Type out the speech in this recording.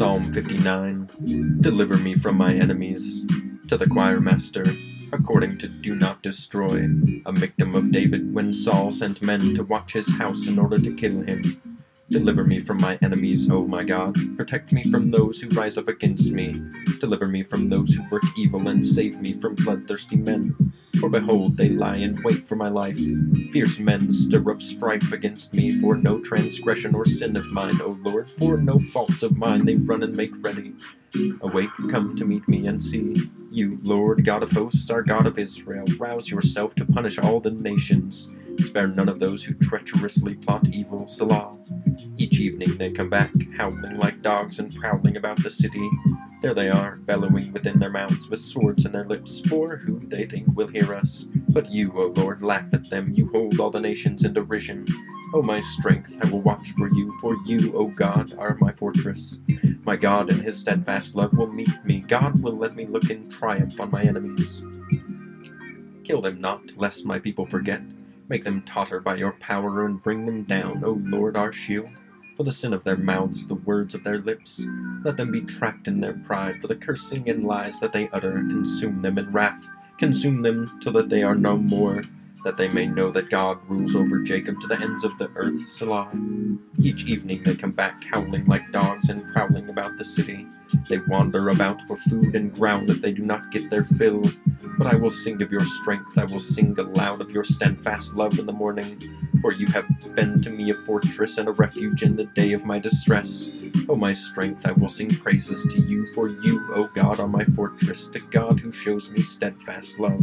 Psalm 59 Deliver me from my enemies. To the choir master, according to Do Not Destroy, a Miktam of David when Saul sent men to watch his house in order to kill him. Deliver me from my enemies, O my God. Protect me from those who rise up against me. Deliver me from those who work evil, and save me from bloodthirsty men. For behold, they lie in wait for my life. Fierce men stir up strife against me, for no transgression or sin of mine, O Lord. For no fault of mine they run and make ready. Awake, come to meet me and see. You, Lord, God of hosts, our God of Israel, rouse yourself to punish all the nations. Spare none of those who treacherously plot evil. Selah. Each evening they come back, howling like dogs and prowling about the city. There they are, bellowing within their mouths with swords in their lips, for who they think will hear us. But you, O Lord, laugh at them, you hold all the nations in derision. O my strength, I will watch for you, for you, O God, are my fortress. My God in his steadfast love will meet me. God will let me look in triumph on my enemies. Kill them not, lest my people forget. Make them totter by your power and bring them down, O Lord our shield. For the sin of their mouths, the words of their lips. Let them be trapped in their pride, for the cursing and lies that they utter. Consume them in wrath, consume them till that they are no more that they may know that God rules over Jacob to the ends of the earth. Selah. Each evening they come back howling like dogs and prowling about the city. They wander about for food and ground if they do not get their fill. But I will sing of your strength, I will sing aloud of your steadfast love in the morning. For you have been to me a fortress and a refuge in the day of my distress. O my strength, I will sing praises to you, for you, O God, are my fortress, the God who shows me steadfast love.